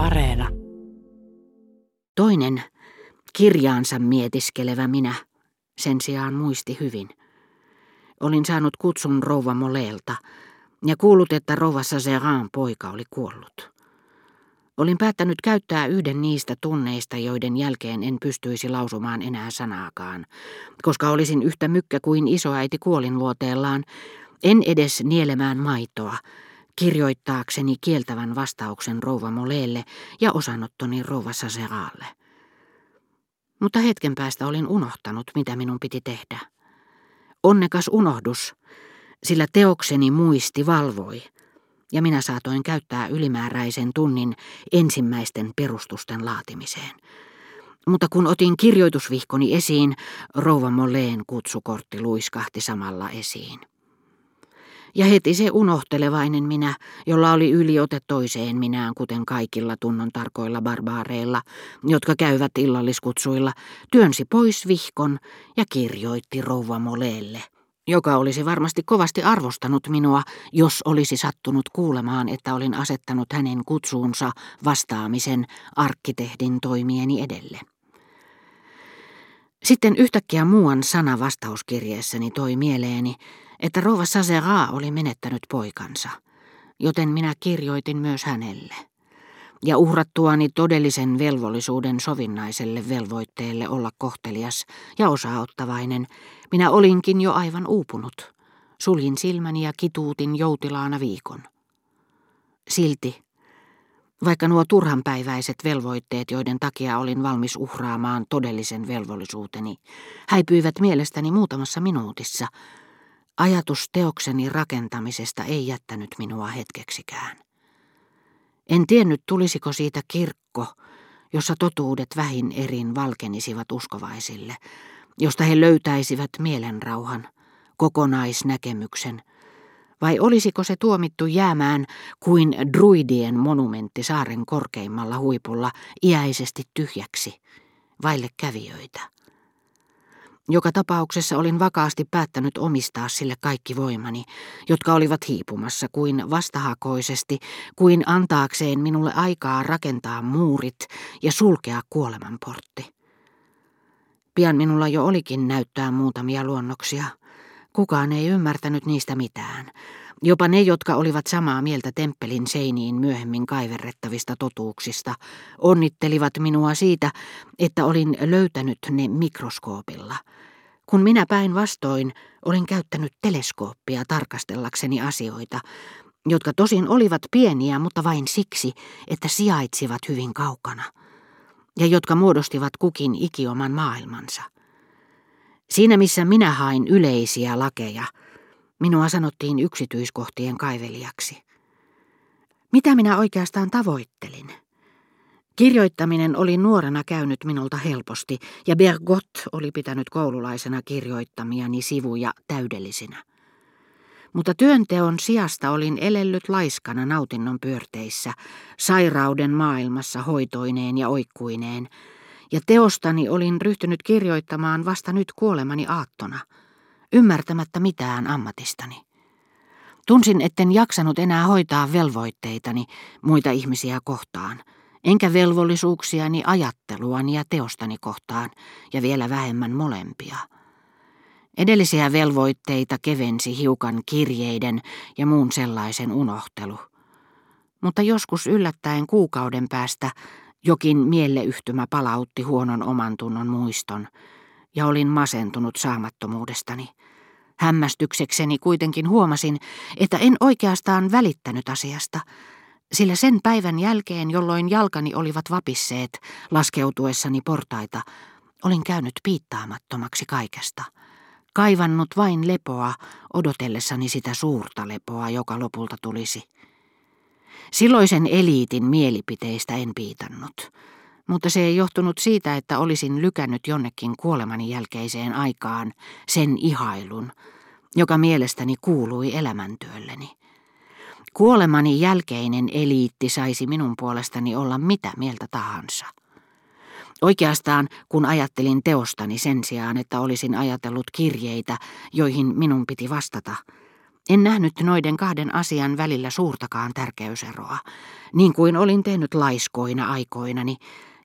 Areena. Toinen, kirjaansa mietiskelevä minä, sen sijaan muisti hyvin. Olin saanut kutsun rouva Moleelta ja kuullut, että rouva Sazeran poika oli kuollut. Olin päättänyt käyttää yhden niistä tunneista, joiden jälkeen en pystyisi lausumaan enää sanaakaan, koska olisin yhtä mykkä kuin isoäiti kuolinluoteellaan, en edes nielemään maitoa, kirjoittaakseni kieltävän vastauksen rouva Moleelle ja osanottoni rouva Saseraalle. Mutta hetken päästä olin unohtanut, mitä minun piti tehdä. Onnekas unohdus, sillä teokseni muisti valvoi, ja minä saatoin käyttää ylimääräisen tunnin ensimmäisten perustusten laatimiseen. Mutta kun otin kirjoitusvihkoni esiin, rouva Moleen kutsukortti luiskahti samalla esiin. Ja heti se unohtelevainen minä, jolla oli yliote toiseen minään, kuten kaikilla tunnon tarkoilla barbaareilla, jotka käyvät illalliskutsuilla, työnsi pois vihkon ja kirjoitti rouva Moleelle joka olisi varmasti kovasti arvostanut minua, jos olisi sattunut kuulemaan, että olin asettanut hänen kutsuunsa vastaamisen arkkitehdin toimieni edelle. Sitten yhtäkkiä muuan sana vastauskirjeessäni toi mieleeni, että rouva Sasera oli menettänyt poikansa, joten minä kirjoitin myös hänelle. Ja uhrattuani todellisen velvollisuuden sovinnaiselle velvoitteelle olla kohtelias ja osaottavainen, minä olinkin jo aivan uupunut. Suljin silmäni ja kituutin joutilaana viikon. Silti, vaikka nuo turhanpäiväiset velvoitteet, joiden takia olin valmis uhraamaan todellisen velvollisuuteni, häipyivät mielestäni muutamassa minuutissa, ajatus teokseni rakentamisesta ei jättänyt minua hetkeksikään. En tiennyt, tulisiko siitä kirkko, jossa totuudet vähin erin valkenisivat uskovaisille, josta he löytäisivät mielenrauhan, kokonaisnäkemyksen, vai olisiko se tuomittu jäämään kuin druidien monumentti saaren korkeimmalla huipulla iäisesti tyhjäksi, vaille kävijöitä? Joka tapauksessa olin vakaasti päättänyt omistaa sille kaikki voimani, jotka olivat hiipumassa kuin vastahakoisesti, kuin antaakseen minulle aikaa rakentaa muurit ja sulkea kuolemanportti. Pian minulla jo olikin näyttää muutamia luonnoksia. Kukaan ei ymmärtänyt niistä mitään. Jopa ne, jotka olivat samaa mieltä temppelin seiniin myöhemmin kaiverrettavista totuuksista, onnittelivat minua siitä, että olin löytänyt ne mikroskoopilla. Kun minä päinvastoin olin käyttänyt teleskooppia tarkastellakseni asioita, jotka tosin olivat pieniä, mutta vain siksi, että sijaitsivat hyvin kaukana – ja jotka muodostivat kukin ikioman maailmansa. Siinä missä minä hain yleisiä lakeja, minua sanottiin yksityiskohtien kaivelijaksi. Mitä minä oikeastaan tavoittelin? Kirjoittaminen oli nuorena käynyt minulta helposti, ja Bergot oli pitänyt koululaisena kirjoittamiani sivuja täydellisinä mutta työnteon sijasta olin elellyt laiskana nautinnon pyörteissä, sairauden maailmassa hoitoineen ja oikkuineen, ja teostani olin ryhtynyt kirjoittamaan vasta nyt kuolemani aattona, ymmärtämättä mitään ammatistani. Tunsin, etten jaksanut enää hoitaa velvoitteitani muita ihmisiä kohtaan, enkä velvollisuuksiani ajatteluani ja teostani kohtaan, ja vielä vähemmän molempia. Edellisiä velvoitteita kevensi hiukan kirjeiden ja muun sellaisen unohtelu. Mutta joskus yllättäen kuukauden päästä jokin mieleyhtymä palautti huonon oman tunnon muiston, ja olin masentunut saamattomuudestani. Hämmästyksekseni kuitenkin huomasin, että en oikeastaan välittänyt asiasta, sillä sen päivän jälkeen, jolloin jalkani olivat vapisseet laskeutuessani portaita, olin käynyt piittaamattomaksi kaikesta kaivannut vain lepoa odotellessani sitä suurta lepoa, joka lopulta tulisi. Silloisen eliitin mielipiteistä en piitannut, mutta se ei johtunut siitä, että olisin lykännyt jonnekin kuolemani jälkeiseen aikaan sen ihailun, joka mielestäni kuului elämäntyölleni. Kuolemani jälkeinen eliitti saisi minun puolestani olla mitä mieltä tahansa. Oikeastaan, kun ajattelin teostani sen sijaan, että olisin ajatellut kirjeitä, joihin minun piti vastata, En nähnyt noiden kahden asian välillä suurtakaan tärkeyseroa, niin kuin olin tehnyt laiskoina aikoinani,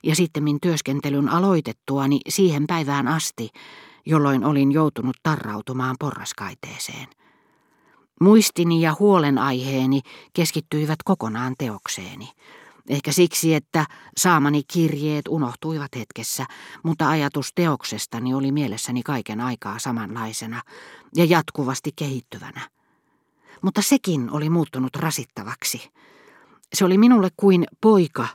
ja sittemmin työskentelyn aloitettuani siihen päivään asti, jolloin olin joutunut tarrautumaan porraskaiteeseen. Muistini ja huolenaiheeni keskittyivät kokonaan teokseeni. Ehkä siksi, että saamani kirjeet unohtuivat hetkessä, mutta ajatus teoksestani oli mielessäni kaiken aikaa samanlaisena ja jatkuvasti kehittyvänä. Mutta sekin oli muuttunut rasittavaksi. Se oli minulle kuin poika,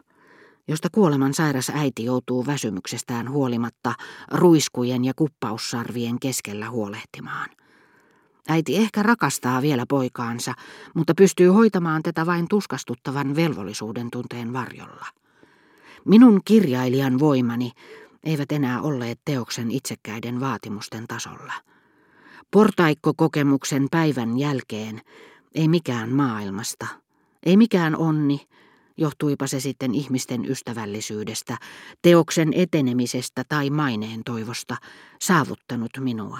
josta kuoleman sairas äiti joutuu väsymyksestään huolimatta ruiskujen ja kuppaussarvien keskellä huolehtimaan. Äiti ehkä rakastaa vielä poikaansa, mutta pystyy hoitamaan tätä vain tuskastuttavan velvollisuuden tunteen varjolla. Minun kirjailijan voimani eivät enää olleet teoksen itsekkäiden vaatimusten tasolla. Portaikkokokemuksen päivän jälkeen ei mikään maailmasta, ei mikään onni, johtuipa se sitten ihmisten ystävällisyydestä, teoksen etenemisestä tai maineen toivosta, saavuttanut minua,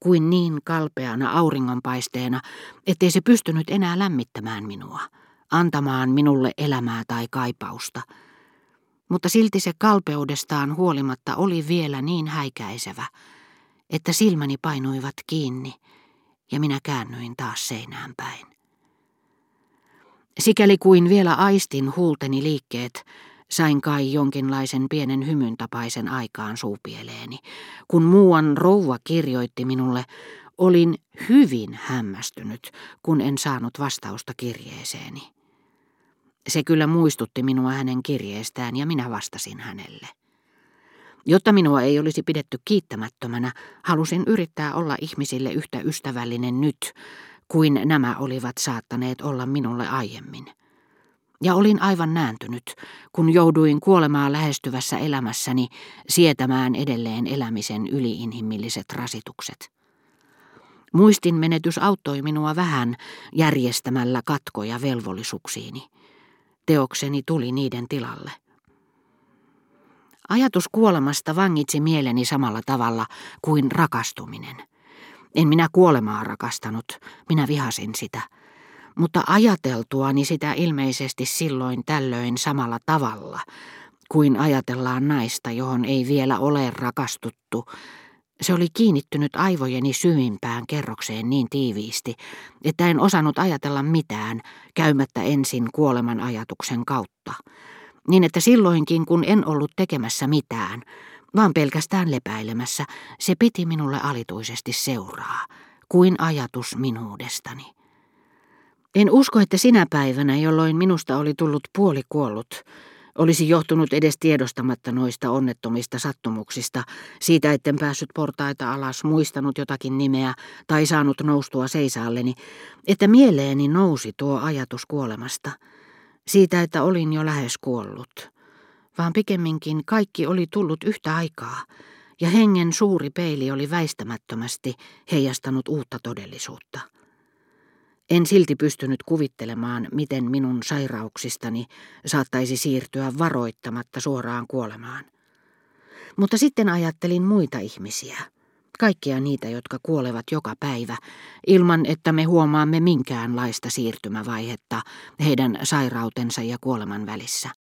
kuin niin kalpeana auringonpaisteena, ettei se pystynyt enää lämmittämään minua, antamaan minulle elämää tai kaipausta. Mutta silti se kalpeudestaan huolimatta oli vielä niin häikäisevä, että silmäni painuivat kiinni ja minä käännyin taas seinään päin. Sikäli kuin vielä aistin huulteni liikkeet, sain kai jonkinlaisen pienen hymyn tapaisen aikaan suupieleeni. Kun muuan rouva kirjoitti minulle, olin hyvin hämmästynyt, kun en saanut vastausta kirjeeseeni. Se kyllä muistutti minua hänen kirjeestään ja minä vastasin hänelle. Jotta minua ei olisi pidetty kiittämättömänä, halusin yrittää olla ihmisille yhtä ystävällinen nyt, kuin nämä olivat saattaneet olla minulle aiemmin. Ja olin aivan nääntynyt, kun jouduin kuolemaan lähestyvässä elämässäni sietämään edelleen elämisen yliinhimilliset rasitukset. Muistin menetys auttoi minua vähän järjestämällä katkoja velvollisuuksiini. Teokseni tuli niiden tilalle. Ajatus kuolemasta vangitsi mieleni samalla tavalla kuin rakastuminen. En minä kuolemaa rakastanut, minä vihasin sitä. Mutta ajateltuani sitä ilmeisesti silloin tällöin samalla tavalla, kuin ajatellaan naista, johon ei vielä ole rakastuttu, se oli kiinnittynyt aivojeni syvimpään kerrokseen niin tiiviisti, että en osannut ajatella mitään, käymättä ensin kuoleman ajatuksen kautta. Niin että silloinkin, kun en ollut tekemässä mitään, vaan pelkästään lepäilemässä, se piti minulle alituisesti seuraa, kuin ajatus minuudestani. En usko, että sinä päivänä, jolloin minusta oli tullut puoli kuollut, olisi johtunut edes tiedostamatta noista onnettomista sattumuksista, siitä etten päässyt portaita alas, muistanut jotakin nimeä tai saanut noustua seisaalleni, että mieleeni nousi tuo ajatus kuolemasta, siitä, että olin jo lähes kuollut vaan pikemminkin kaikki oli tullut yhtä aikaa, ja hengen suuri peili oli väistämättömästi heijastanut uutta todellisuutta. En silti pystynyt kuvittelemaan, miten minun sairauksistani saattaisi siirtyä varoittamatta suoraan kuolemaan. Mutta sitten ajattelin muita ihmisiä, kaikkia niitä, jotka kuolevat joka päivä, ilman että me huomaamme minkäänlaista siirtymävaihetta heidän sairautensa ja kuoleman välissä.